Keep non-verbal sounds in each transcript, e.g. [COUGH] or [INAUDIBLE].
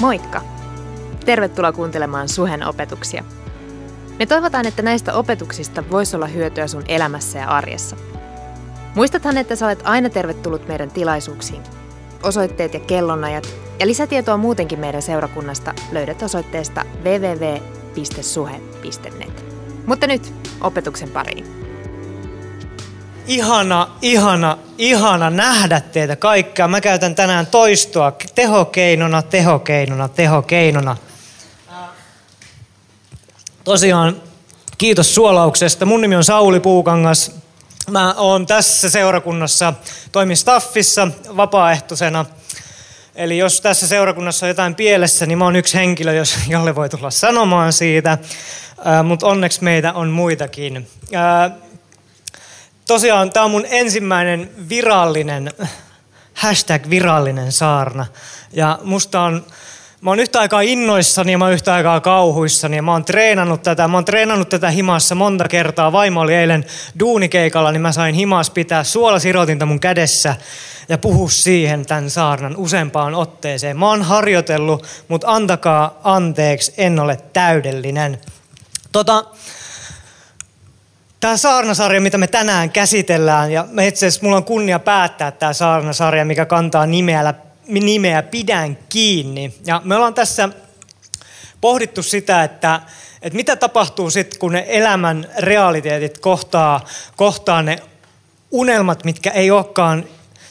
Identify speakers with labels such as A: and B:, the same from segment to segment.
A: Moikka! Tervetuloa kuuntelemaan Suhen opetuksia. Me toivotaan, että näistä opetuksista voisi olla hyötyä sun elämässä ja arjessa. Muistathan, että sä olet aina tervetullut meidän tilaisuuksiin. Osoitteet ja kellonajat ja lisätietoa muutenkin meidän seurakunnasta löydät osoitteesta www.suhe.net. Mutta nyt opetuksen pariin.
B: Ihana, ihana, ihana nähdä teitä kaikkia. Mä käytän tänään toistoa tehokeinona, tehokeinona, tehokeinona. Tosiaan, kiitos suolauksesta. Mun nimi on Sauli Puukangas. Mä oon tässä seurakunnassa, toimin staffissa vapaaehtoisena. Eli jos tässä seurakunnassa on jotain pielessä, niin mä oon yksi henkilö, jos, jolle voi tulla sanomaan siitä. Mutta onneksi meitä on muitakin tosiaan tämä on mun ensimmäinen virallinen, hashtag virallinen saarna. Ja musta on, mä oon yhtä aikaa innoissani ja mä oon yhtä aikaa kauhuissani ja mä oon treenannut tätä. Mä oon treenannut tätä himassa monta kertaa. Vaimo oli eilen duunikeikalla, niin mä sain himas pitää suolasirotinta mun kädessä ja puhu siihen tämän saarnan useampaan otteeseen. Mä oon harjoitellut, mutta antakaa anteeksi, en ole täydellinen. Tota, Tämä saarnasarja, mitä me tänään käsitellään, ja itse asiassa mulla on kunnia päättää tämä saarnasarja, mikä kantaa nimeä, nimeä Pidän kiinni. Ja me ollaan tässä pohdittu sitä, että, että mitä tapahtuu sitten, kun ne elämän realiteetit kohtaa, kohtaa ne unelmat, mitkä ei olekaan,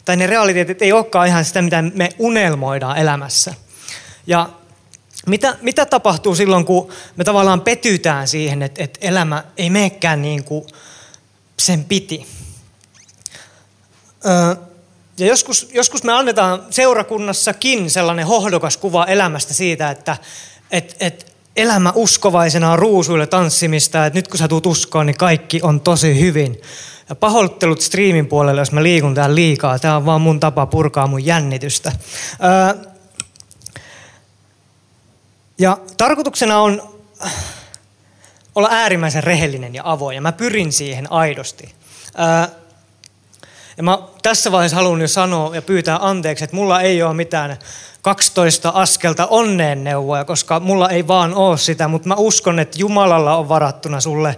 B: tai ne realiteetit ei olekaan ihan sitä, mitä me unelmoidaan elämässä. Ja mitä, mitä tapahtuu silloin, kun me tavallaan petytään siihen, että, että elämä ei menekään niin kuin sen piti? Öö, ja joskus, joskus me annetaan seurakunnassakin sellainen hohdokas kuva elämästä siitä, että et, et elämä uskovaisena on ruusuille tanssimista, että nyt kun sä tuut uskoon, niin kaikki on tosi hyvin. Ja pahoittelut striimin puolelle, jos mä liikun täällä liikaa. Tämä on vaan mun tapa purkaa mun jännitystä. Öö, ja tarkoituksena on olla äärimmäisen rehellinen ja avoin, ja mä pyrin siihen aidosti. ja mä tässä vaiheessa haluan jo sanoa ja pyytää anteeksi, että mulla ei ole mitään 12 askelta onneen neuvoja, koska mulla ei vaan ole sitä, mutta mä uskon, että Jumalalla on varattuna sulle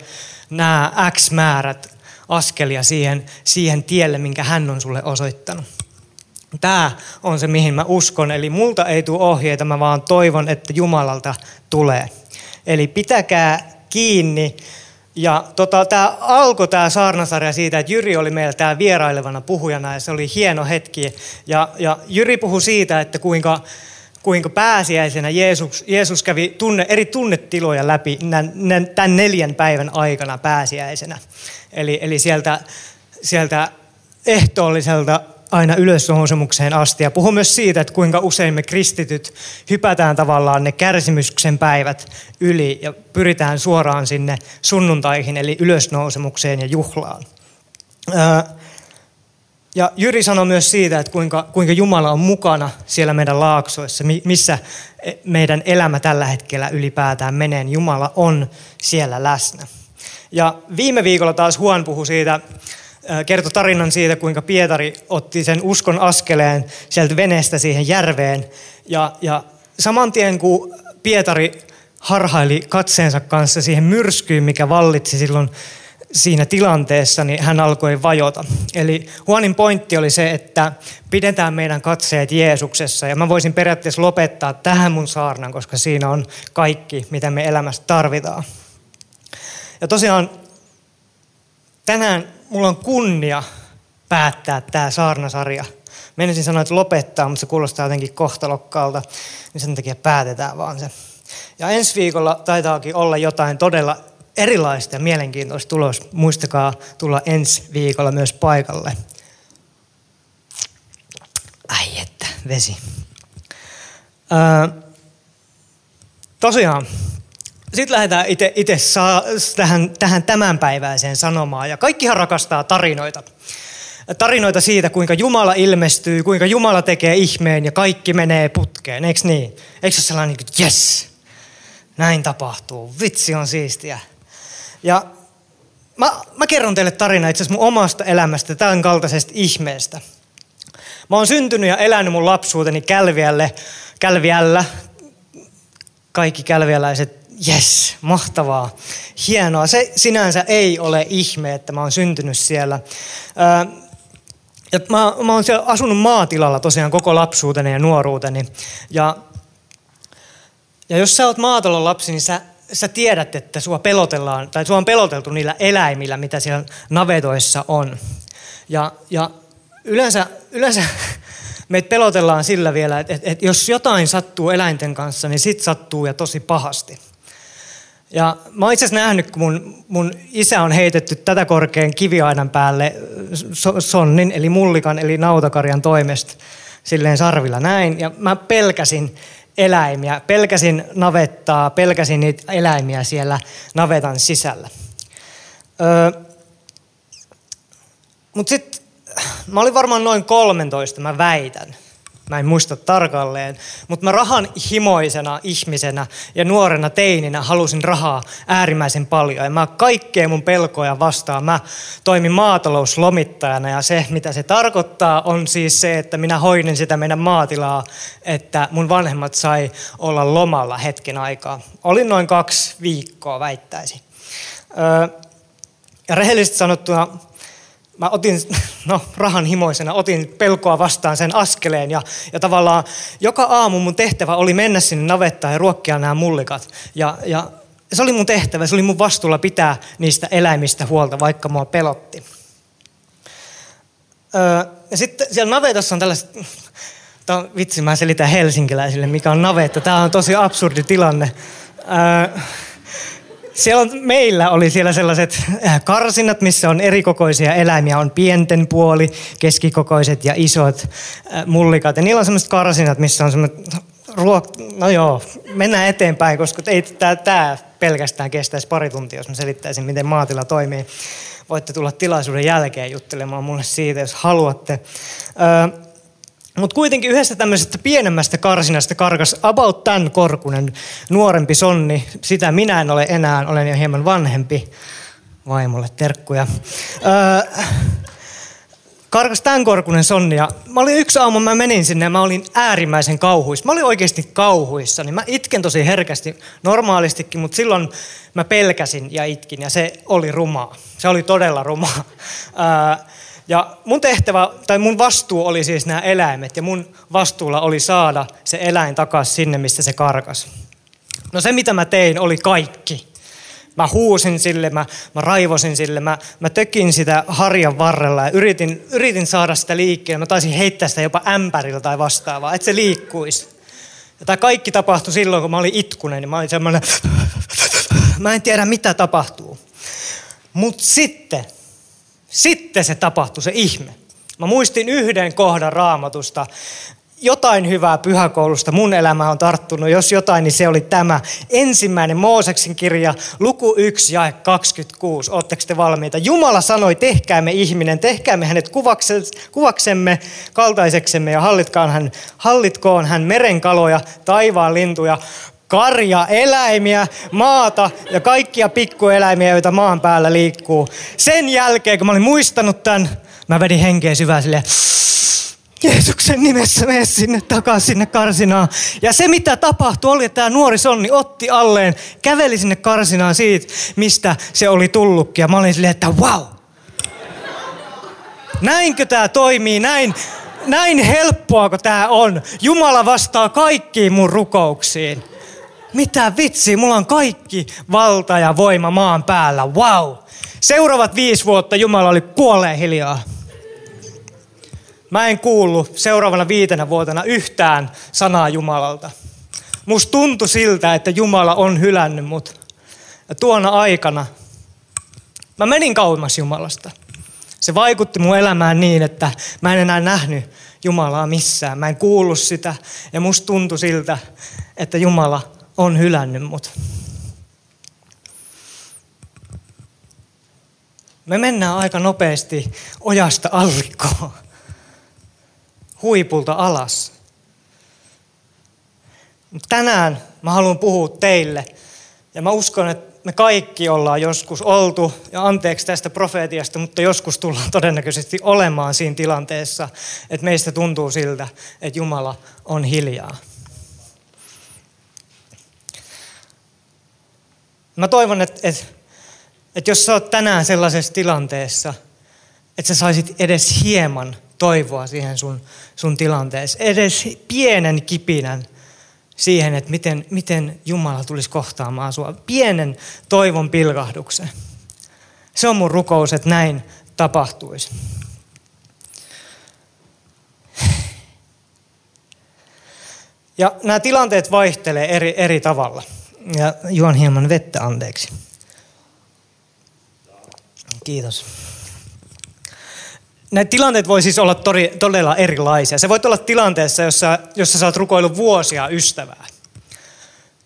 B: nämä X määrät askelia siihen, siihen tielle, minkä hän on sulle osoittanut. Tämä on se, mihin mä uskon. Eli multa ei tule ohjeita, mä vaan toivon, että Jumalalta tulee. Eli pitäkää kiinni. Ja tota, tämä alkoi tämä saarnasarja siitä, että Jyri oli meillä tää vierailevana puhujana ja se oli hieno hetki. Ja, ja Jyri puhui siitä, että kuinka, kuinka pääsiäisenä Jeesus, Jeesus kävi tunne, eri tunnetiloja läpi tämän neljän päivän aikana pääsiäisenä. Eli, eli sieltä, sieltä ehtoolliselta aina ylösnousemukseen asti. Ja puhun myös siitä, että kuinka usein me kristityt hypätään tavallaan ne kärsimyksen päivät yli ja pyritään suoraan sinne sunnuntaihin, eli ylösnousemukseen ja juhlaan. Ja Jyri sanoi myös siitä, että kuinka, kuinka Jumala on mukana siellä meidän laaksoissa, missä meidän elämä tällä hetkellä ylipäätään menee. Jumala on siellä läsnä. Ja viime viikolla taas Huon puhui siitä, kertoi tarinan siitä, kuinka Pietari otti sen uskon askeleen sieltä veneestä siihen järveen. Ja, ja saman tien kun Pietari harhaili katseensa kanssa siihen myrskyyn, mikä vallitsi silloin siinä tilanteessa, niin hän alkoi vajota. Eli Huonin pointti oli se, että pidetään meidän katseet Jeesuksessa. Ja mä voisin periaatteessa lopettaa tähän mun saarnan, koska siinä on kaikki, mitä me elämässä tarvitaan. Ja tosiaan tänään mulla on kunnia päättää tämä saarnasarja. Menisin sanoa, että lopettaa, mutta se kuulostaa jotenkin kohtalokkaalta, niin sen takia päätetään vaan se. Ja ensi viikolla taitaakin olla jotain todella erilaista ja mielenkiintoista tulos. Muistakaa tulla ensi viikolla myös paikalle. Ai että, vesi. Öö, tosiaan, sitten lähdetään itse tähän, tähän tämänpäiväiseen sanomaan. Ja kaikkihan rakastaa tarinoita. Tarinoita siitä, kuinka Jumala ilmestyy, kuinka Jumala tekee ihmeen ja kaikki menee putkeen. Eikö niin? Eikö se sellainen, että yes, näin tapahtuu. Vitsi on siistiä. Ja mä, mä kerron teille tarina itse asiassa mun omasta elämästä, tämän kaltaisesta ihmeestä. Mä oon syntynyt ja elänyt mun lapsuuteni Kälviälle, Kälviällä, kaikki kälviäläiset, yes, mahtavaa, hienoa. Se sinänsä ei ole ihme, että mä oon syntynyt siellä. Ja mä, mä oon siellä asunut maatilalla tosiaan koko lapsuuteni ja nuoruuteni. Ja, ja jos sä oot maatalon lapsi, niin sä, sä tiedät, että sua pelotellaan, tai sua on peloteltu niillä eläimillä, mitä siellä navetoissa on. Ja, ja yleensä, yleensä [LAUGHS] meitä pelotellaan sillä vielä, että, että, että jos jotain sattuu eläinten kanssa, niin sit sattuu ja tosi pahasti. Ja mä oon itse asiassa nähnyt, kun mun, mun isä on heitetty tätä korkean kiviaidan päälle sonnin, eli mullikan, eli nautakarjan toimesta silleen sarvilla näin. Ja mä pelkäsin eläimiä, pelkäsin navettaa, pelkäsin niitä eläimiä siellä navetan sisällä. Öö, Mutta sitten mä olin varmaan noin 13, mä väitän. Mä en muista tarkalleen, mutta mä rahan himoisena ihmisenä ja nuorena teininä halusin rahaa äärimmäisen paljon. Ja mä kaikkea mun pelkoja vastaan. Mä toimin maatalouslomittajana ja se, mitä se tarkoittaa, on siis se, että minä hoidin sitä meidän maatilaa, että mun vanhemmat sai olla lomalla hetken aikaa. Olin noin kaksi viikkoa, väittäisin. Ja rehellisesti sanottuna mä otin, [LAUGHS] no rahan himoisena, otin pelkoa vastaan sen askeleen ja, ja tavallaan joka aamu mun tehtävä oli mennä sinne navettaan ja ruokkia nämä mullikat. Ja, ja se oli mun tehtävä, se oli mun vastuulla pitää niistä eläimistä huolta, vaikka mua pelotti. Öö, ja sitten siellä navetassa on tällaiset, [LAUGHS] tämä on, vitsi mä selitän helsinkiläisille, mikä on navetta. Tämä on tosi absurdi tilanne. Öö, siellä on, meillä oli siellä sellaiset äh, karsinat, missä on erikokoisia eläimiä. On pienten puoli, keskikokoiset ja isot äh, mullikat. Ja niillä on sellaiset karsinat, missä on sellaiset ruok... No joo, mennään eteenpäin, koska ei tämä pelkästään kestäisi pari tuntia, jos mä selittäisin, miten maatila toimii. Voitte tulla tilaisuuden jälkeen juttelemaan mulle siitä, jos haluatte. Öö, mutta kuitenkin yhdestä tämmöisestä pienemmästä karsinasta karkas about tämän korkunen nuorempi sonni. Sitä minä en ole enää, olen jo hieman vanhempi. Vaimolle terkkuja. Öö, karkas tämän korkunen sonni ja mä olin yksi aamu, mä menin sinne ja mä olin äärimmäisen kauhuissa. Mä olin oikeasti kauhuissa, niin mä itken tosi herkästi normaalistikin, mutta silloin mä pelkäsin ja itkin ja se oli rumaa. Se oli todella rumaa. Öö, ja mun tehtävä, tai mun vastuu oli siis nämä eläimet, ja mun vastuulla oli saada se eläin takaisin sinne, mistä se karkas. No se, mitä mä tein, oli kaikki. Mä huusin sille, mä, mä raivosin sille, mä, mä tökin sitä harjan varrella ja yritin, yritin saada sitä liikkeelle. Mä taisin heittää sitä jopa ämpärillä tai vastaavaa, että se liikkuisi. Ja tämä kaikki tapahtui silloin, kun mä olin itkunen, niin mä olin semmoinen, [LAUGHS] mä en tiedä mitä tapahtuu. Mutta sitten sitten se tapahtui, se ihme. Mä muistin yhden kohdan raamatusta, jotain hyvää pyhäkoulusta mun elämä on tarttunut. Jos jotain, niin se oli tämä. Ensimmäinen Mooseksen kirja, luku 1 ja 26. Oletteko te valmiita? Jumala sanoi, tehkäämme ihminen, tehkäämme hänet kuvaksemme, kaltaiseksemme ja hallitkoon hän, hallitkoon hän merenkaloja, taivaan lintuja, karja, eläimiä, maata ja kaikkia pikkueläimiä, joita maan päällä liikkuu. Sen jälkeen, kun mä olin muistanut tämän, mä vedin henkeä syvään silleen, Jeesuksen nimessä mene sinne takaisin sinne karsinaan. Ja se mitä tapahtui oli, että tämä nuori sonni otti alleen, käveli sinne karsinaan siitä, mistä se oli tullutkin. Ja mä olin silleen, että wow. Näinkö tämä toimii? Näin, näin helppoa kuin tämä on. Jumala vastaa kaikkiin mun rukouksiin. Mitä vitsi, mulla on kaikki valta ja voima maan päällä. Wow. Seuraavat viisi vuotta Jumala oli kuolleen hiljaa. Mä en kuullut seuraavana viitenä vuotena yhtään sanaa Jumalalta. Musta tuntui siltä, että Jumala on hylännyt mut. Ja tuona aikana mä menin kauemmas Jumalasta. Se vaikutti mun elämään niin, että mä en enää nähnyt Jumalaa missään. Mä en kuullut sitä ja musta tuntui siltä, että Jumala on hylännyt mut. Me mennään aika nopeasti ojasta allikkoon, huipulta alas. Tänään mä haluan puhua teille ja mä uskon, että me kaikki ollaan joskus oltu, ja anteeksi tästä profeetiasta, mutta joskus tullaan todennäköisesti olemaan siinä tilanteessa, että meistä tuntuu siltä, että Jumala on hiljaa. Mä toivon, että, että, että jos sä oot tänään sellaisessa tilanteessa, että sä saisit edes hieman toivoa siihen sun, sun tilanteeseen, edes pienen kipinän siihen, että miten, miten Jumala tulisi kohtaamaan sua. Pienen toivon pilkahduksen. Se on mun rukous, että näin tapahtuisi. Ja nämä tilanteet vaihtelee eri, eri tavalla. Ja juon hieman vettä anteeksi. Kiitos. Näitä tilanteet voi siis olla tori, todella erilaisia. Se voi olla tilanteessa, jossa, jossa sä oot rukoillut vuosia ystävää.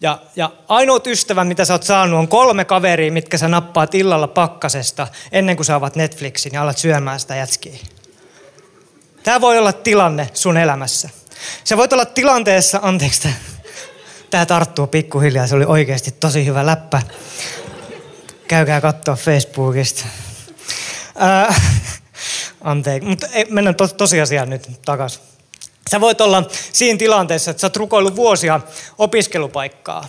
B: Ja, ja ainoat ystävä, mitä sä oot saanut, on kolme kaveria, mitkä sä nappaat illalla pakkasesta ennen kuin sä avaat Netflixin ja alat syömään sitä jätskiä. Tämä voi olla tilanne sun elämässä. Se voit olla tilanteessa, anteeksi, tämä tarttuu pikkuhiljaa, se oli oikeasti tosi hyvä läppä. Käykää katsoa Facebookista. Ää, anteeksi, mutta mennään to, tosiasiaan nyt takaisin. Sä voit olla siinä tilanteessa, että sä oot rukoillut vuosia opiskelupaikkaa.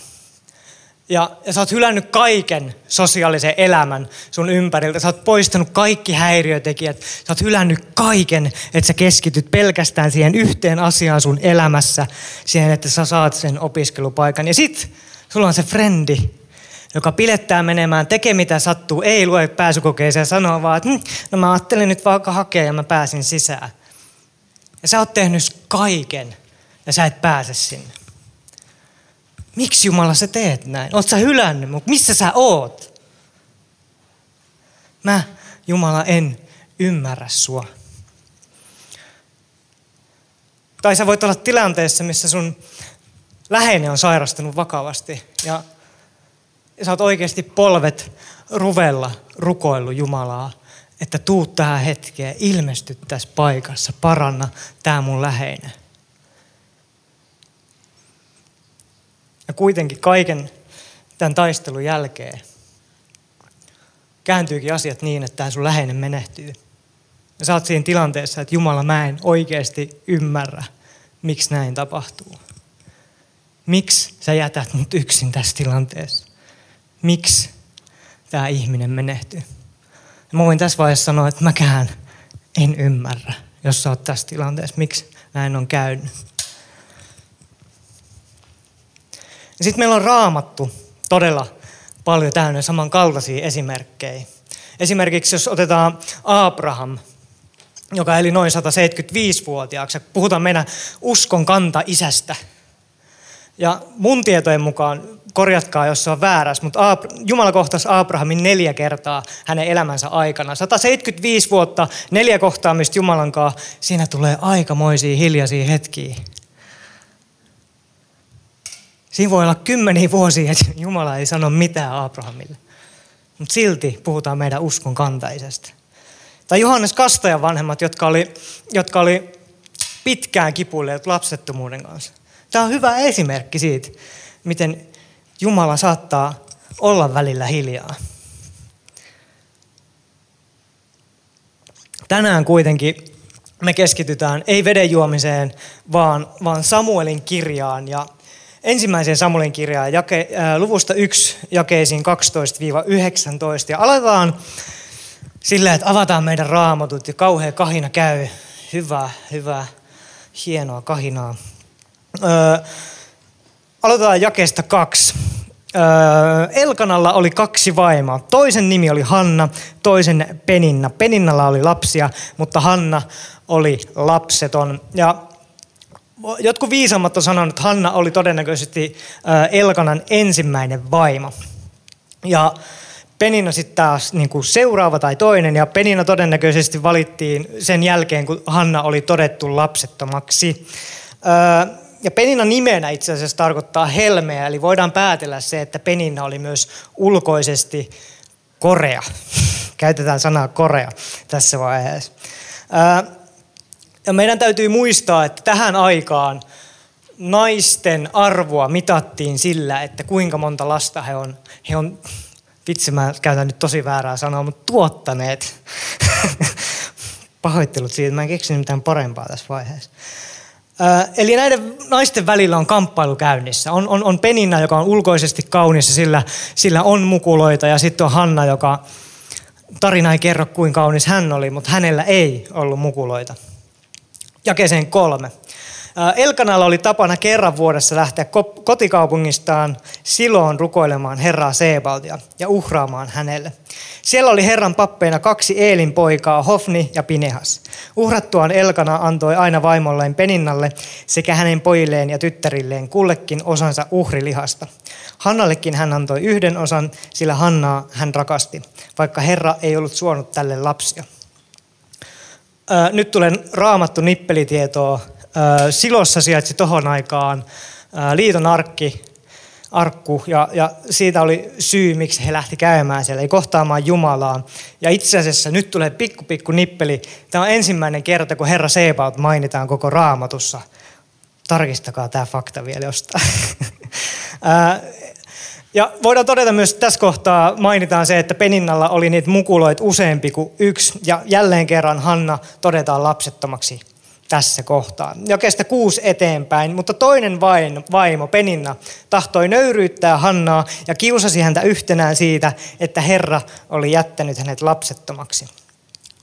B: Ja, ja sä oot hylännyt kaiken sosiaalisen elämän sun ympäriltä. Sä oot poistanut kaikki häiriötekijät. Sä oot hylännyt kaiken, että sä keskityt pelkästään siihen yhteen asiaan sun elämässä. Siihen, että sä saat sen opiskelupaikan. Ja sit sulla on se frendi, joka pilettää menemään, tekee mitä sattuu, ei lue pääsykokeeseen ja sanoo vaan, että hm, no mä ajattelin nyt vaikka hakea ja mä pääsin sisään. Ja sä oot tehnyt kaiken ja sä et pääse sinne. Miksi Jumala sä teet näin? Oot sä hylännyt mutta Missä sä oot? Mä, Jumala, en ymmärrä sua. Tai sä voit olla tilanteessa, missä sun läheinen on sairastunut vakavasti ja sä oot oikeasti polvet ruvella rukoillut Jumalaa, että tuu tähän hetkeen, ilmesty tässä paikassa, paranna tämä mun läheinen. Ja kuitenkin kaiken tämän taistelun jälkeen kääntyykin asiat niin, että tämä sun läheinen menehtyy. Ja sä oot siinä tilanteessa, että Jumala, mä en oikeasti ymmärrä, miksi näin tapahtuu. Miksi sä jätät mut yksin tässä tilanteessa? Miksi tämä ihminen menehtyy? Ja mä voin tässä vaiheessa sanoa, että mäkään en ymmärrä, jos sä oot tässä tilanteessa, miksi näin on käynyt. Sitten meillä on raamattu todella paljon täynnä samankaltaisia esimerkkejä. Esimerkiksi jos otetaan Abraham, joka eli noin 175-vuotiaaksi. Puhutaan meidän uskon kanta isästä. Ja mun tietojen mukaan, korjatkaa jos se on väärässä, mutta Jumala kohtasi Abrahamin neljä kertaa hänen elämänsä aikana. 175 vuotta, neljä kohtaamista Jumalan kanssa, siinä tulee aikamoisia hiljaisia hetkiä. Siinä voi olla kymmeniä vuosia, että Jumala ei sano mitään Abrahamille. Mutta silti puhutaan meidän uskon kantaisesta. Tai Johannes Kastajan vanhemmat, jotka oli, jotka oli pitkään kipuilleet lapsettomuuden kanssa. Tämä on hyvä esimerkki siitä, miten Jumala saattaa olla välillä hiljaa. Tänään kuitenkin me keskitytään ei veden juomiseen, vaan, vaan Samuelin kirjaan ja ensimmäiseen Samuelin kirjaan jake, äh, luvusta 1 jakeisiin 12-19. Ja aletaan sillä, että avataan meidän raamatut ja kauhea kahina käy. Hyvä, hyvä, hienoa kahinaa. Öö, aloitetaan jakeesta kaksi. Elkanalla oli kaksi vaimaa. Toisen nimi oli Hanna, toisen Peninna. Peninnalla oli lapsia, mutta Hanna oli lapseton. Ja jotkut viisammat on sanonut, että Hanna oli todennäköisesti Elkanan ensimmäinen vaimo. Ja Penina sitten taas niin kuin seuraava tai toinen, ja Penina todennäköisesti valittiin sen jälkeen, kun Hanna oli todettu lapsettomaksi. Ja Penina nimenä itse asiassa tarkoittaa helmeä, eli voidaan päätellä se, että Penina oli myös ulkoisesti korea. [LAUGHS] Käytetään sanaa korea tässä vaiheessa. Ja meidän täytyy muistaa, että tähän aikaan naisten arvoa mitattiin sillä, että kuinka monta lasta he on, he on vitsi mä käytän nyt tosi väärää sanoa, mutta tuottaneet. Pahoittelut siitä, mä en keksinyt mitään parempaa tässä vaiheessa. Eli näiden naisten välillä on kamppailu käynnissä. On, on, on Peninna, joka on ulkoisesti kaunis ja sillä, sillä on mukuloita. Ja sitten on Hanna, joka tarina ei kerro kuinka kaunis hän oli, mutta hänellä ei ollut mukuloita. Jakeseen kolme. Elkanalla oli tapana kerran vuodessa lähteä kotikaupungistaan Siloon rukoilemaan Herraa Sebaltia ja uhraamaan hänelle. Siellä oli Herran pappeina kaksi Eelin poikaa, Hofni ja Pinehas. Uhrattuaan Elkana antoi aina vaimolleen Peninnalle sekä hänen pojilleen ja tyttärilleen kullekin osansa uhrilihasta. Hannallekin hän antoi yhden osan, sillä Hannaa hän rakasti, vaikka Herra ei ollut suonut tälle lapsia. Nyt tulen raamattu nippelitietoa Silossa sijaitsi tohon aikaan liiton arkki, arkku, ja, ja siitä oli syy, miksi he lähti käymään siellä, ei kohtaamaan Jumalaa. Ja itse asiassa nyt tulee pikku pikku nippeli. Tämä on ensimmäinen kerta, kun Herra Sebaot mainitaan koko raamatussa. Tarkistakaa tämä fakta vielä jostain. [LAUGHS] Ja voidaan todeta myös, että tässä kohtaa mainitaan se, että Peninnalla oli niitä mukuloit useampi kuin yksi. Ja jälleen kerran Hanna todetaan lapsettomaksi tässä kohtaa. Jakeesta kuusi eteenpäin, mutta toinen vaimo, Peninna, tahtoi nöyryyttää Hannaa ja kiusasi häntä yhtenään siitä, että Herra oli jättänyt hänet lapsettomaksi.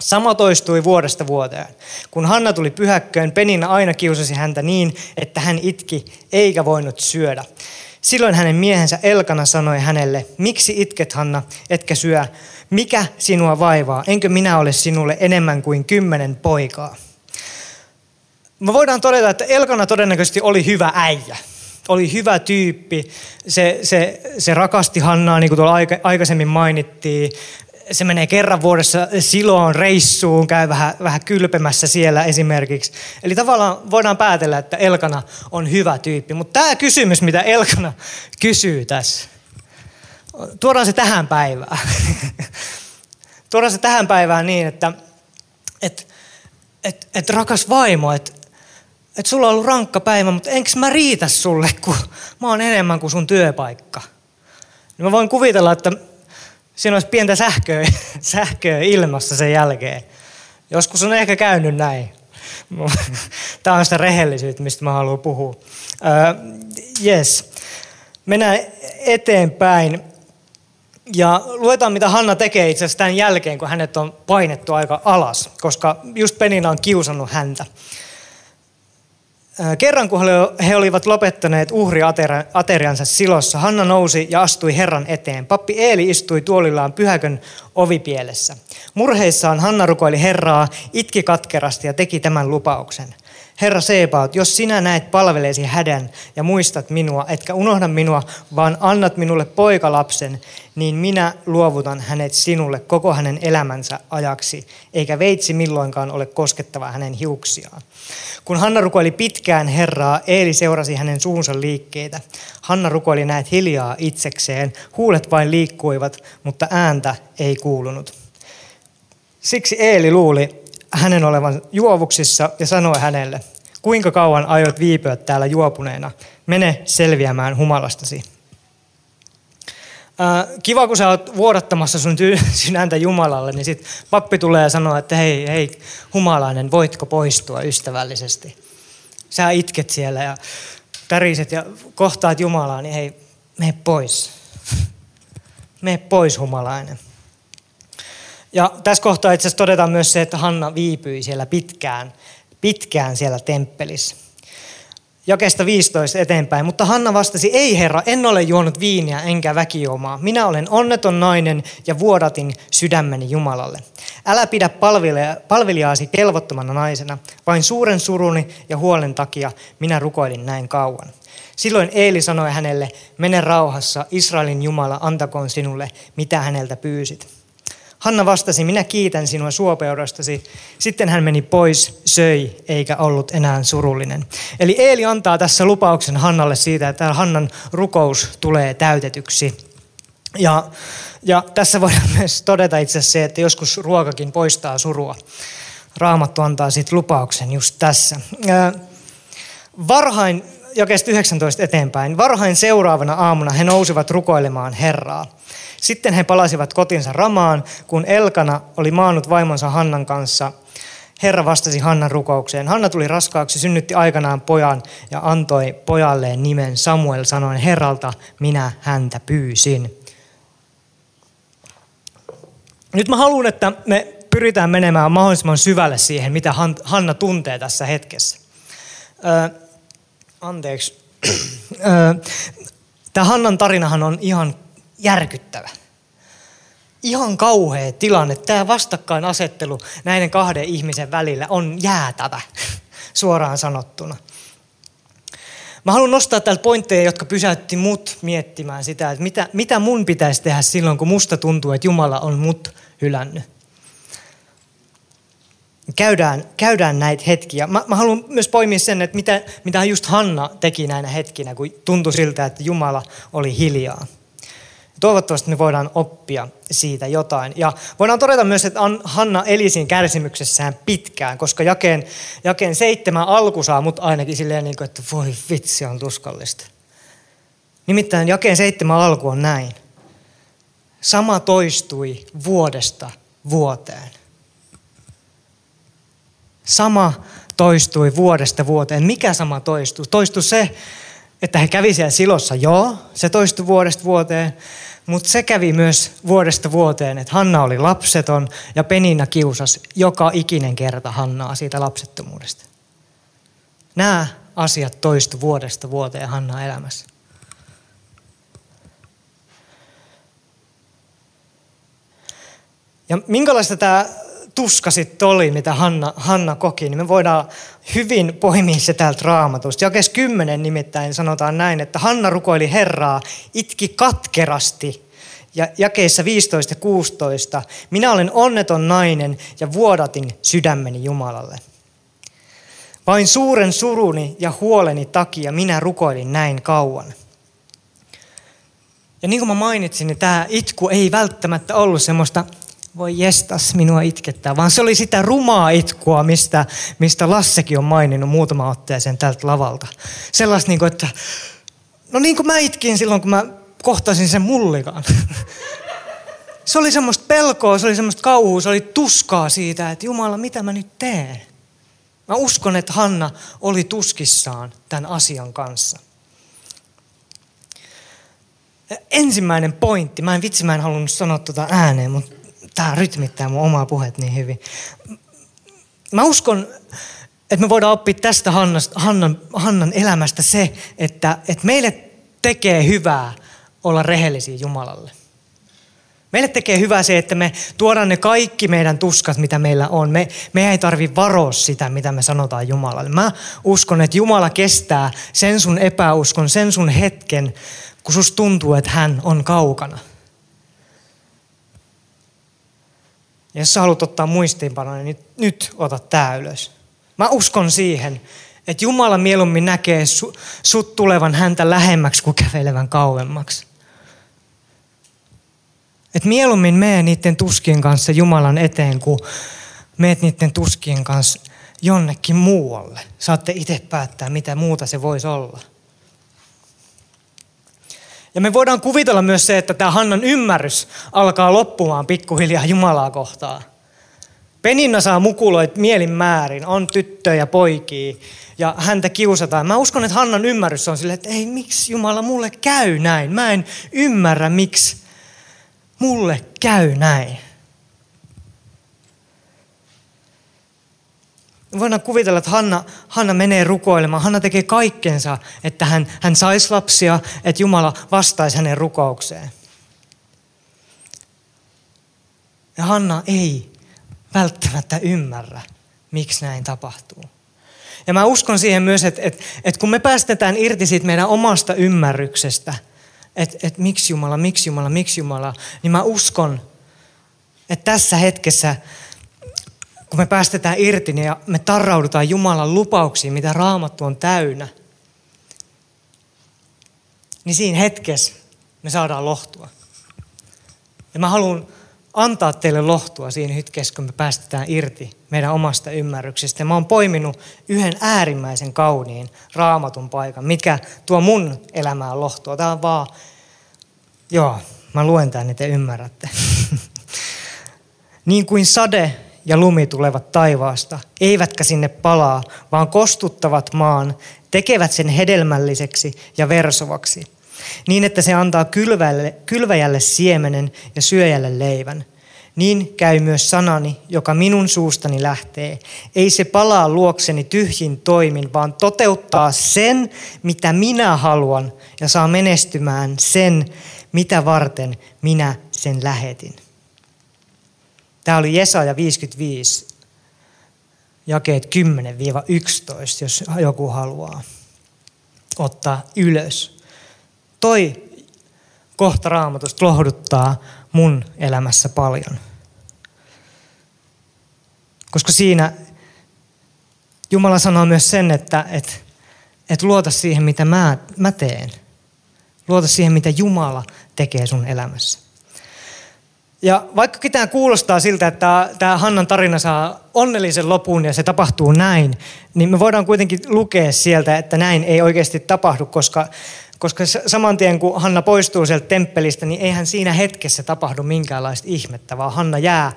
B: Sama toistui vuodesta vuoteen. Kun Hanna tuli pyhäkköön, Peninna aina kiusasi häntä niin, että hän itki eikä voinut syödä. Silloin hänen miehensä Elkana sanoi hänelle, miksi itket Hanna, etkä syö? Mikä sinua vaivaa? Enkö minä ole sinulle enemmän kuin kymmenen poikaa? Me voidaan todeta, että Elkana todennäköisesti oli hyvä äijä. Oli hyvä tyyppi. Se, se, se rakasti Hannaa, niin kuin tuolla aikaisemmin mainittiin. Se menee kerran vuodessa siloon reissuun, käy vähän, vähän kylpemässä siellä esimerkiksi. Eli tavallaan voidaan päätellä, että Elkana on hyvä tyyppi. Mutta tämä kysymys, mitä Elkana kysyy tässä, tuodaan se tähän päivään. [LAUGHS] tuodaan se tähän päivään niin, että et, et, et rakas vaimo, että että sulla on ollut rankka päivä, mutta enkö mä riitä sulle, kun mä oon enemmän kuin sun työpaikka. Niin mä voin kuvitella, että siinä olisi pientä sähköä, [LAUGHS] sähköä ilmassa sen jälkeen. Joskus on ehkä käynyt näin. [LAUGHS] Tämä on sitä rehellisyyttä, mistä mä haluan puhua. Uh, yes. Mennään eteenpäin. Ja luetaan, mitä Hanna tekee itse asiassa tämän jälkeen, kun hänet on painettu aika alas, koska just Penina on kiusannut häntä. Kerran kun he olivat lopettaneet uhriateriansa silossa, Hanna nousi ja astui Herran eteen. Pappi Eeli istui tuolillaan pyhäkön ovipielessä. Murheissaan Hanna rukoili Herraa, itki katkerasti ja teki tämän lupauksen. Herra Sebaot, jos sinä näet palveleesi hädän ja muistat minua, etkä unohda minua, vaan annat minulle poikalapsen, niin minä luovutan hänet sinulle koko hänen elämänsä ajaksi, eikä veitsi milloinkaan ole koskettava hänen hiuksiaan. Kun Hanna rukoili pitkään Herraa, Eeli seurasi hänen suunsa liikkeitä. Hanna rukoili näet hiljaa itsekseen, huulet vain liikkuivat, mutta ääntä ei kuulunut. Siksi Eeli luuli hänen olevan juovuksissa ja sanoi hänelle, kuinka kauan aiot viipyä täällä juopuneena, mene selviämään humalastasi. kiva, kun sä oot vuodattamassa sun [LAUGHS] sydäntä Jumalalle, niin sit pappi tulee ja sanoo, että hei, hei, humalainen, voitko poistua ystävällisesti? Sä itket siellä ja täriset ja kohtaat Jumalaa, niin hei, mene pois. [LAUGHS] Mene pois, humalainen. Ja tässä kohtaa itse asiassa todetaan myös se, että Hanna viipyi siellä pitkään, pitkään siellä temppelissä. Jakesta 15 eteenpäin. Mutta Hanna vastasi, ei herra, en ole juonut viiniä enkä väkiomaa. Minä olen onneton nainen ja vuodatin sydämeni Jumalalle. Älä pidä palvelijaasi kelvottomana naisena, vain suuren suruni ja huolen takia minä rukoilin näin kauan. Silloin Eeli sanoi hänelle, mene rauhassa, Israelin Jumala antakoon sinulle, mitä häneltä pyysit. Hanna vastasi, minä kiitän sinua suopeudestasi. Sitten hän meni pois, söi, eikä ollut enää surullinen. Eli Eeli antaa tässä lupauksen Hannalle siitä, että Hannan rukous tulee täytetyksi. Ja, ja tässä voidaan [LAUGHS] myös todeta itse asiassa se, että joskus ruokakin poistaa surua. Raamattu antaa sitten lupauksen just tässä. Varhain, jakeesta 19 eteenpäin, varhain seuraavana aamuna he nousivat rukoilemaan Herraa. Sitten he palasivat kotinsa Ramaan, kun Elkana oli maannut vaimonsa Hannan kanssa Herra vastasi Hannan rukoukseen. Hanna tuli raskaaksi, synnytti aikanaan pojan ja antoi pojalleen nimen Samuel sanoen, Herralta minä häntä pyysin. Nyt mä haluan, että me pyritään menemään mahdollisimman syvälle siihen, mitä Hanna tuntee tässä hetkessä. Öö, anteeksi. Öö, Tämä Hannan tarinahan on ihan järkyttävä. Ihan kauhea tilanne. Tämä vastakkainasettelu näiden kahden ihmisen välillä on jäätävä, [LAUGHS] suoraan sanottuna. Mä haluan nostaa täältä pointteja, jotka pysäytti mut miettimään sitä, että mitä, mitä mun pitäisi tehdä silloin, kun musta tuntuu, että Jumala on mut hylännyt. Käydään, käydään näitä hetkiä. Mä, mä haluan myös poimia sen, että mitä, mitä just Hanna teki näinä hetkinä, kun tuntui siltä, että Jumala oli hiljaa. Toivottavasti me voidaan oppia siitä jotain. Ja voidaan todeta myös, että Hanna eli siinä kärsimyksessään pitkään, koska jakeen, jakeen seitsemän alku saa mut ainakin silleen, niin kuin, että voi vitsi on tuskallista. Nimittäin jakeen seitsemän alku on näin. Sama toistui vuodesta vuoteen. Sama toistui vuodesta vuoteen. Mikä sama toistui? Toistui se, että he kävi siellä silossa, joo, se toistui vuodesta vuoteen, mutta se kävi myös vuodesta vuoteen, että Hanna oli lapseton ja Penina kiusasi joka ikinen kerta Hannaa siitä lapsettomuudesta. Nämä asiat toistu vuodesta vuoteen Hanna elämässä. Ja minkälaista tämä tuska sitten oli, mitä Hanna, Hanna koki, niin me voidaan hyvin poimia se täältä raamatusta. Jakes 10 nimittäin sanotaan näin, että Hanna rukoili Herraa, itki katkerasti. Ja jakeissa 15 ja 16, minä olen onneton nainen ja vuodatin sydämeni Jumalalle. Vain suuren suruni ja huoleni takia minä rukoilin näin kauan. Ja niin kuin mä mainitsin, niin tämä itku ei välttämättä ollut semmoista voi jestas, minua itkettää, vaan se oli sitä rumaa itkua, mistä, mistä Lassekin on maininnut muutama otteeseen tältä lavalta. Sellaista niin kuin, että no niin kuin mä itkin silloin, kun mä kohtasin sen mullikaan. [LAUGHS] Se oli semmoista pelkoa, se oli semmoista kauhua, se oli tuskaa siitä, että Jumala, mitä mä nyt teen? Mä uskon, että Hanna oli tuskissaan tämän asian kanssa. Ensimmäinen pointti, mä en vitsi, mä en halunnut sanoa tuota ääneen, mutta tämä rytmittää mun omaa puhet niin hyvin. Mä uskon, että me voidaan oppia tästä Hannasta, Hannan, Hannan elämästä se, että, että meille tekee hyvää olla rehellisiä Jumalalle. Meille tekee hyvää se, että me tuodaan ne kaikki meidän tuskat, mitä meillä on. Me, me ei tarvi varoa sitä, mitä me sanotaan Jumalalle. Mä uskon, että Jumala kestää sen sun epäuskon, sen sun hetken, kun sus tuntuu, että hän on kaukana – Ja jos sä haluat ottaa muistiinpanoja, niin nyt ota tämä ylös. Mä uskon siihen, että Jumala mieluummin näkee su, sut tulevan häntä lähemmäksi kuin kävelevän kauemmaksi. Että mieluummin mene niiden tuskien kanssa Jumalan eteen, kuin meet niiden tuskien kanssa jonnekin muualle. Saatte itse päättää, mitä muuta se voisi olla. Ja me voidaan kuvitella myös se, että tämä Hannan ymmärrys alkaa loppumaan pikkuhiljaa Jumalaa kohtaan. Peninna saa mukuloit mielin määrin, on tyttöjä poikia ja häntä kiusataan. Mä uskon, että Hannan ymmärrys on silleen, että ei miksi Jumala mulle käy näin. Mä en ymmärrä, miksi mulle käy näin. Voidaan kuvitella, että Hanna, Hanna menee rukoilemaan. Hanna tekee kaikkensa, että hän, hän saisi lapsia, että Jumala vastaisi hänen rukoukseen. Ja Hanna ei välttämättä ymmärrä, miksi näin tapahtuu. Ja mä uskon siihen myös, että, että, että kun me päästetään irti siitä meidän omasta ymmärryksestä, että, että miksi Jumala, miksi Jumala, miksi Jumala, niin mä uskon, että tässä hetkessä kun me päästetään irti niin ja me tarraudutaan Jumalan lupauksiin, mitä raamattu on täynnä, niin siinä hetkessä me saadaan lohtua. Ja mä haluan antaa teille lohtua siinä hetkessä, kun me päästetään irti meidän omasta ymmärryksestä. Ja mä oon poiminut yhden äärimmäisen kauniin raamatun paikan, mikä tuo mun elämään lohtua. Tämä on vaan, joo, mä luen tämän, niin te ymmärrätte. [LAUGHS] niin kuin sade ja lumi tulevat taivaasta, eivätkä sinne palaa, vaan kostuttavat maan, tekevät sen hedelmälliseksi ja versovaksi, niin että se antaa kylväjälle, kylväjälle siemenen ja syöjälle leivän. Niin käy myös sanani, joka minun suustani lähtee. Ei se palaa luokseni tyhjin toimin, vaan toteuttaa sen, mitä minä haluan, ja saa menestymään sen, mitä varten minä sen lähetin. Tämä oli Jesaja 55, jakeet 10-11, jos joku haluaa ottaa ylös. Toi kohta raamatusta lohduttaa mun elämässä paljon. Koska siinä Jumala sanoo myös sen, että et, et luota siihen, mitä mä, mä teen. Luota siihen, mitä Jumala tekee sun elämässä. Ja vaikka tämä kuulostaa siltä, että tämä Hannan tarina saa onnellisen lopun ja se tapahtuu näin, niin me voidaan kuitenkin lukea sieltä, että näin ei oikeasti tapahdu, koska, koska saman tien kun Hanna poistuu sieltä temppelistä, niin eihän siinä hetkessä tapahdu minkäänlaista ihmettä, vaan Hanna jää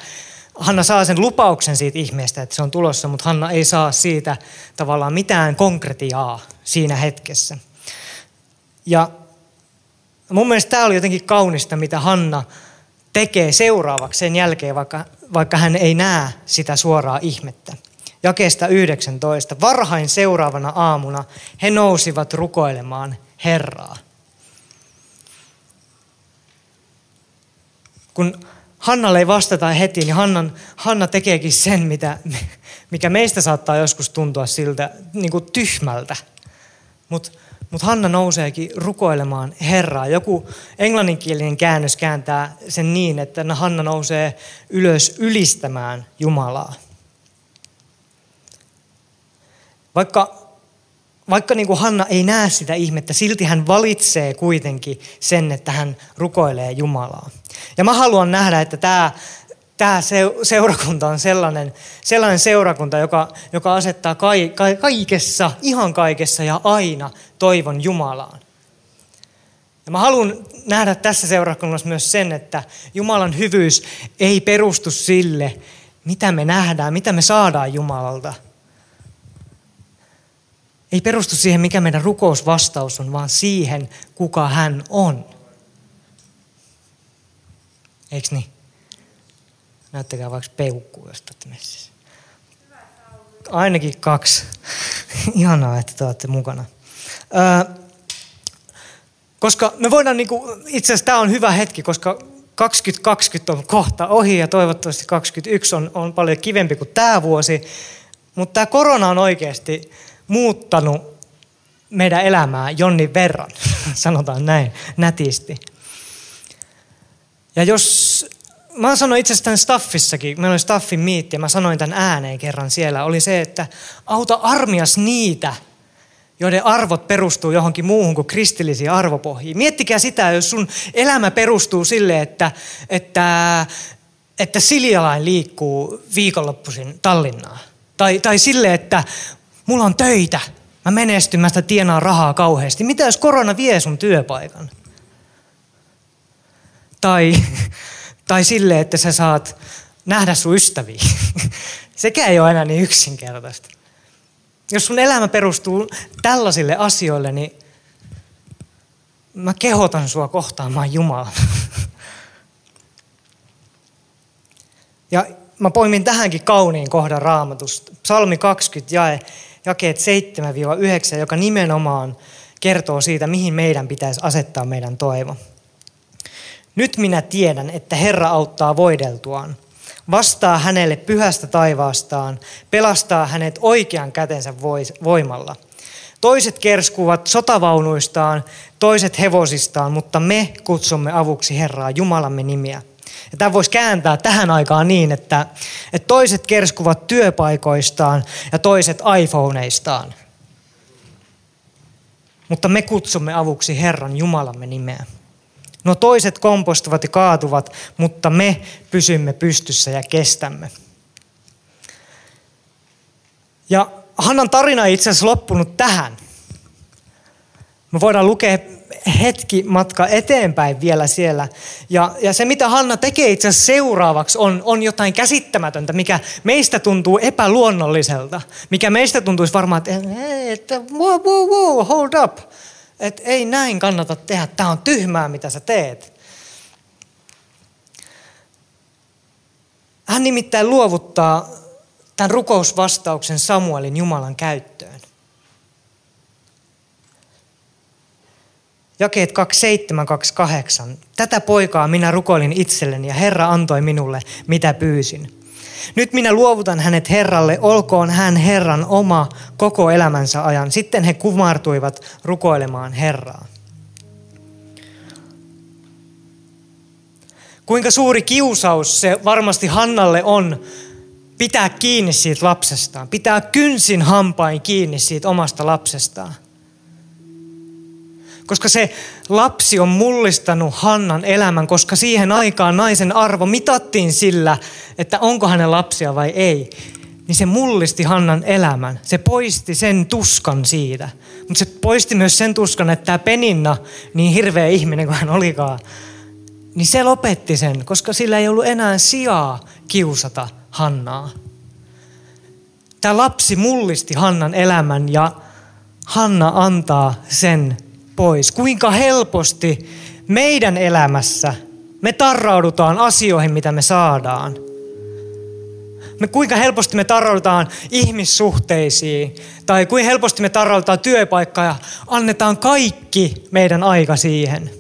B: Hanna saa sen lupauksen siitä ihmeestä, että se on tulossa, mutta Hanna ei saa siitä tavallaan mitään konkretiaa siinä hetkessä. Ja mun mielestä tämä oli jotenkin kaunista, mitä Hanna tekee seuraavaksi sen jälkeen, vaikka, vaikka hän ei näe sitä suoraa ihmettä. Jakeesta 19. Varhain seuraavana aamuna he nousivat rukoilemaan Herraa. Kun Hannalle ei vastata heti, niin Hannan, Hanna tekeekin sen, mitä, mikä meistä saattaa joskus tuntua siltä niin kuin tyhmältä. Mutta mutta Hanna nouseekin rukoilemaan Herraa. Joku englanninkielinen käännös kääntää sen niin, että Hanna nousee ylös ylistämään Jumalaa. Vaikka, vaikka niin kuin Hanna ei näe sitä ihmettä, silti hän valitsee kuitenkin sen, että hän rukoilee Jumalaa. Ja mä haluan nähdä, että tämä tämä seurakunta on sellainen, sellainen seurakunta, joka, joka asettaa kai, kai, kaikessa, ihan kaikessa ja aina toivon Jumalaan. Ja mä haluan nähdä tässä seurakunnassa myös sen, että Jumalan hyvyys ei perustu sille, mitä me nähdään, mitä me saadaan Jumalalta. Ei perustu siihen, mikä meidän rukousvastaus on, vaan siihen, kuka hän on. Eikö niin? Näyttäkää vaikka peukkuu, jos olette messissä. Ainakin kaksi. [LAUGHS] Ihanaa, että te olette mukana. Öö, koska me voidaan, niinku, itse asiassa tämä on hyvä hetki, koska 2020 on kohta ohi ja toivottavasti 2021 on, on paljon kivempi kuin tämä vuosi. Mutta tämä korona on oikeasti muuttanut meidän elämää jonnin verran, [LAUGHS] sanotaan näin nätisti. Ja jos mä sanoin itse asiassa staffissakin, meillä oli staffin miitti ja mä sanoin tämän ääneen kerran siellä, oli se, että auta armias niitä, joiden arvot perustuu johonkin muuhun kuin kristillisiin arvopohjiin. Miettikää sitä, jos sun elämä perustuu sille, että, että, että Siljalain liikkuu viikonloppuisin Tallinnaan. Tai, tai sille, että mulla on töitä, mä menestyn, mä sitä tienaan rahaa kauheasti. Mitä jos korona vie sun työpaikan? Tai [LAUGHS] tai sille, että sä saat nähdä sun ystäviä. [LAUGHS] Sekä ei ole enää niin yksinkertaista. Jos sun elämä perustuu tällaisille asioille, niin mä kehotan sua kohtaamaan Jumalaa. [LAUGHS] Ja mä poimin tähänkin kauniin kohdan raamatusta. Psalmi 20 jae, jakeet 7-9, joka nimenomaan kertoo siitä, mihin meidän pitäisi asettaa meidän toivo. Nyt minä tiedän, että Herra auttaa voideltuaan. Vastaa hänelle pyhästä taivaastaan, pelastaa hänet oikean kätensä voimalla. Toiset kerskuvat sotavaunuistaan, toiset hevosistaan, mutta me kutsumme avuksi Herraa Jumalamme nimiä. Ja tämä voisi kääntää tähän aikaan niin, että, että toiset kerskuvat työpaikoistaan ja toiset iPhoneistaan. Mutta me kutsumme avuksi Herran Jumalamme nimeä. No toiset kompostuvat ja kaatuvat, mutta me pysymme pystyssä ja kestämme. Ja Hannan tarina ei itse asiassa loppunut tähän. Me voidaan lukea hetki matka eteenpäin vielä siellä. Ja, ja se, mitä Hanna tekee itse asiassa seuraavaksi, on, on jotain käsittämätöntä, mikä meistä tuntuu epäluonnolliselta. Mikä meistä tuntuisi varmaan, että, että wow, wow, wow, hold up. Että ei näin kannata tehdä. Tämä on tyhmää, mitä sä teet. Hän nimittäin luovuttaa tämän rukousvastauksen Samuelin Jumalan käyttöön. Jakeet 27-28. Tätä poikaa minä rukoilin itselleni ja Herra antoi minulle, mitä pyysin. Nyt minä luovutan hänet Herralle, olkoon hän Herran oma koko elämänsä ajan. Sitten he kumartuivat rukoilemaan Herraa. Kuinka suuri kiusaus se varmasti Hannalle on pitää kiinni siitä lapsestaan, pitää kynsin hampain kiinni siitä omasta lapsestaan. Koska se lapsi on mullistanut Hannan elämän, koska siihen aikaan naisen arvo mitattiin sillä, että onko hänen lapsia vai ei. Niin se mullisti Hannan elämän. Se poisti sen tuskan siitä. Mutta se poisti myös sen tuskan, että tämä Peninna, niin hirveä ihminen kuin hän olikaan, niin se lopetti sen, koska sillä ei ollut enää sijaa kiusata Hannaa. Tämä lapsi mullisti Hannan elämän ja Hanna antaa sen pois. Kuinka helposti meidän elämässä me tarraudutaan asioihin, mitä me saadaan. Me kuinka helposti me tarraudutaan ihmissuhteisiin tai kuinka helposti me tarraudutaan työpaikkaan ja annetaan kaikki meidän aika siihen.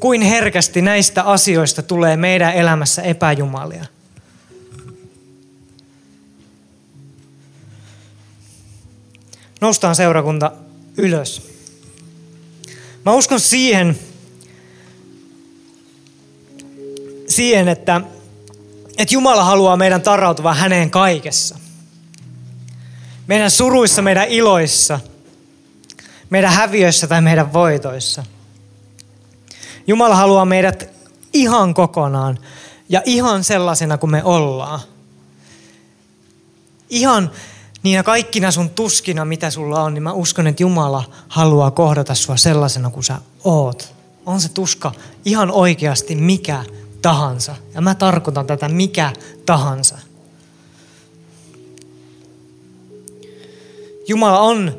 B: Kuin herkästi näistä asioista tulee meidän elämässä epäjumalia. Noustaan seurakunta ylös. Mä uskon siihen, siihen että, että Jumala haluaa meidän tarrautuvan häneen kaikessa. Meidän suruissa, meidän iloissa, meidän häviöissä tai meidän voitoissa. Jumala haluaa meidät ihan kokonaan ja ihan sellaisena kuin me ollaan. Ihan niinä kaikkina sun tuskina, mitä sulla on, niin mä uskon, että Jumala haluaa kohdata sua sellaisena kuin sä oot. On se tuska ihan oikeasti mikä tahansa. Ja mä tarkoitan tätä mikä tahansa. Jumala on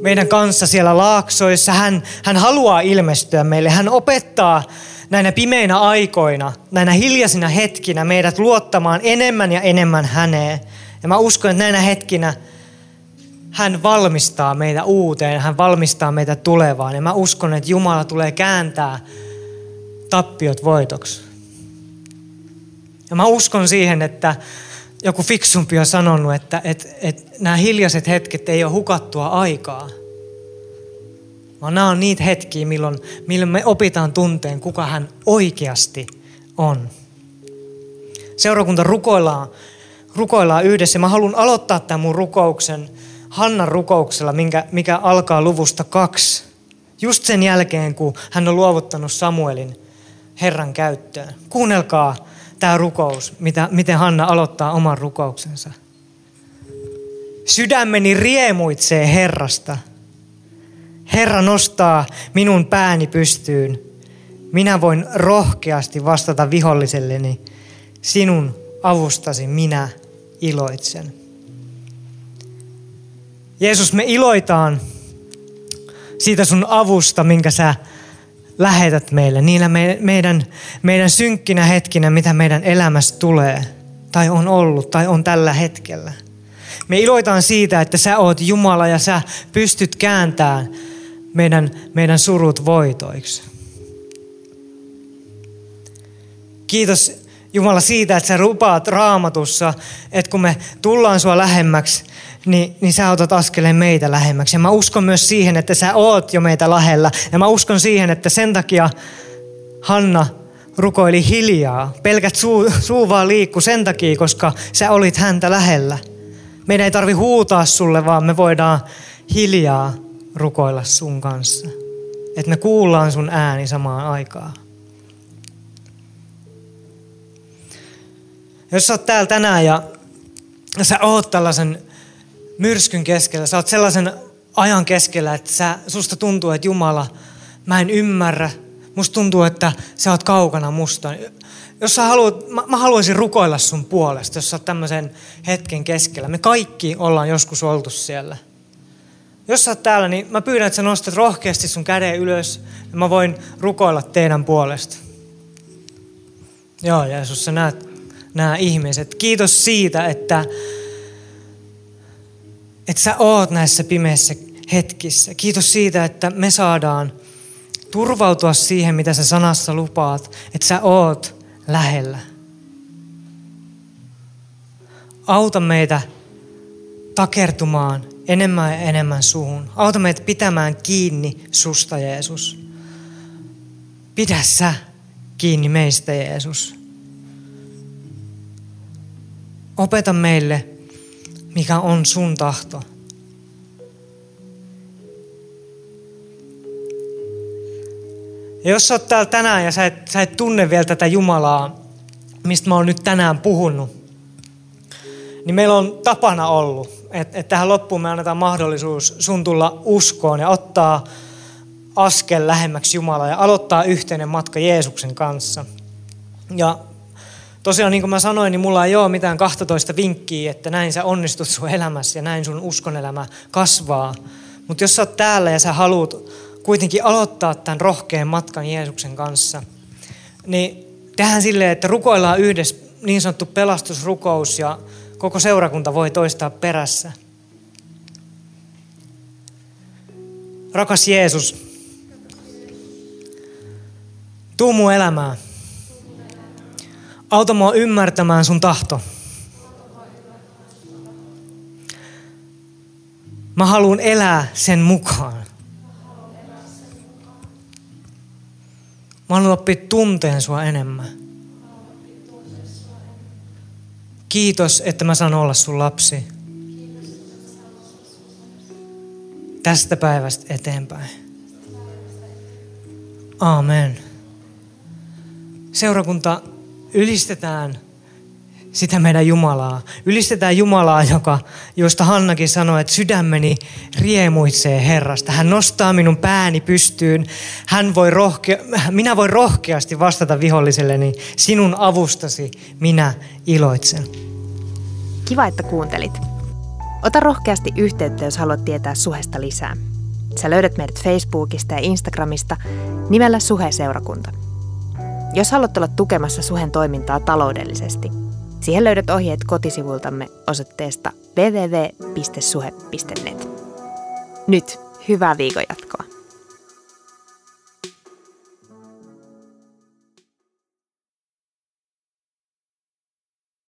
B: meidän kanssa siellä laaksoissa. Hän, hän haluaa ilmestyä meille. Hän opettaa näinä pimeinä aikoina, näinä hiljaisina hetkinä meidät luottamaan enemmän ja enemmän häneen. Ja mä uskon, että näinä hetkinä hän valmistaa meitä uuteen, hän valmistaa meitä tulevaan. Ja mä uskon, että Jumala tulee kääntää tappiot voitoksi. Ja mä uskon siihen, että joku fiksumpi on sanonut, että, että, että nämä hiljaiset hetket ei ole hukattua aikaa. Vaan nämä on niitä hetkiä, milloin, milloin me opitaan tunteen, kuka hän oikeasti on. Seurakunta rukoillaan rukoillaan yhdessä. Mä haluan aloittaa tämän mun rukouksen Hannan rukouksella, minkä, mikä alkaa luvusta kaksi. Just sen jälkeen, kun hän on luovuttanut Samuelin Herran käyttöön. Kuunnelkaa tämä rukous, mitä, miten Hanna aloittaa oman rukouksensa. Sydämeni riemuitsee Herrasta. Herra nostaa minun pääni pystyyn. Minä voin rohkeasti vastata viholliselleni. Sinun avustasi minä iloitsen. Jeesus, me iloitaan siitä sun avusta, minkä sä lähetät meille, niillä me, meidän, meidän synkkinä hetkinä, mitä meidän elämässä tulee, tai on ollut, tai on tällä hetkellä. Me iloitaan siitä, että sä oot Jumala ja sä pystyt kääntämään meidän, meidän surut voitoiksi. Kiitos Jumala siitä, että sä rupaat raamatussa, että kun me tullaan sua lähemmäksi, niin, niin sä otat askeleen meitä lähemmäksi. Ja mä uskon myös siihen, että sä oot jo meitä lähellä. Ja mä uskon siihen, että sen takia Hanna rukoili hiljaa. Pelkät suu, suu vaan liikku sen takia, koska sä olit häntä lähellä. Meidän ei tarvi huutaa sulle, vaan me voidaan hiljaa rukoilla sun kanssa. Että me kuullaan sun ääni samaan aikaan. Jos sä oot täällä tänään ja sä oot tällaisen myrskyn keskellä, sä oot sellaisen ajan keskellä, että sä, susta tuntuu, että Jumala, mä en ymmärrä. Musta tuntuu, että sä oot kaukana musta. Jos sä haluat, mä, mä haluaisin rukoilla sun puolesta, jos sä oot tämmöisen hetken keskellä. Me kaikki ollaan joskus oltu siellä. Jos sä oot täällä, niin mä pyydän, että sä nostat rohkeasti sun käden ylös ja mä voin rukoilla teidän puolesta. Joo, Jeesus, sä näet nämä ihmiset. Kiitos siitä, että, että sä oot näissä pimeissä hetkissä. Kiitos siitä, että me saadaan turvautua siihen, mitä sä sanassa lupaat, että sä oot lähellä. Auta meitä takertumaan enemmän ja enemmän suhun. Auta meitä pitämään kiinni susta, Jeesus. Pidä sä kiinni meistä, Jeesus. Opeta meille, mikä on sun tahto. Ja jos sä oot täällä tänään ja sä et, sä et tunne vielä tätä Jumalaa, mistä mä oon nyt tänään puhunut, niin meillä on tapana ollut, että, että tähän loppuun me annetaan mahdollisuus sun tulla uskoon ja ottaa askel lähemmäksi Jumalaa ja aloittaa yhteinen matka Jeesuksen kanssa. Ja tosiaan niin kuin mä sanoin, niin mulla ei ole mitään 12 vinkkiä, että näin sä onnistut sun elämässä ja näin sun uskonelämä kasvaa. Mutta jos sä oot täällä ja sä haluat kuitenkin aloittaa tämän rohkean matkan Jeesuksen kanssa, niin tehdään silleen, että rukoillaan yhdessä niin sanottu pelastusrukous ja koko seurakunta voi toistaa perässä. Rakas Jeesus, tuu mun elämään. Auta mua ymmärtämään sun tahto. Mä haluan elää sen mukaan. Mä haluan oppia tunteen sua enemmän. Kiitos, että mä saan olla sun lapsi. Tästä päivästä eteenpäin. Amen. Seurakunta, ylistetään sitä meidän Jumalaa. Ylistetään Jumalaa, joka, josta Hannakin sanoi, että sydämeni riemuitsee Herrasta. Hän nostaa minun pääni pystyyn. Hän voi rohke- minä voin rohkeasti vastata viholliselleni. Sinun avustasi minä iloitsen.
A: Kiva, että kuuntelit. Ota rohkeasti yhteyttä, jos haluat tietää Suhesta lisää. Sä löydät meidät Facebookista ja Instagramista nimellä Suhe-seurakunta. Jos haluat olla tukemassa Suhen toimintaa taloudellisesti, siihen löydät ohjeet kotisivultamme osoitteesta www.suhe.net. Nyt hyvää viikon jatkoa.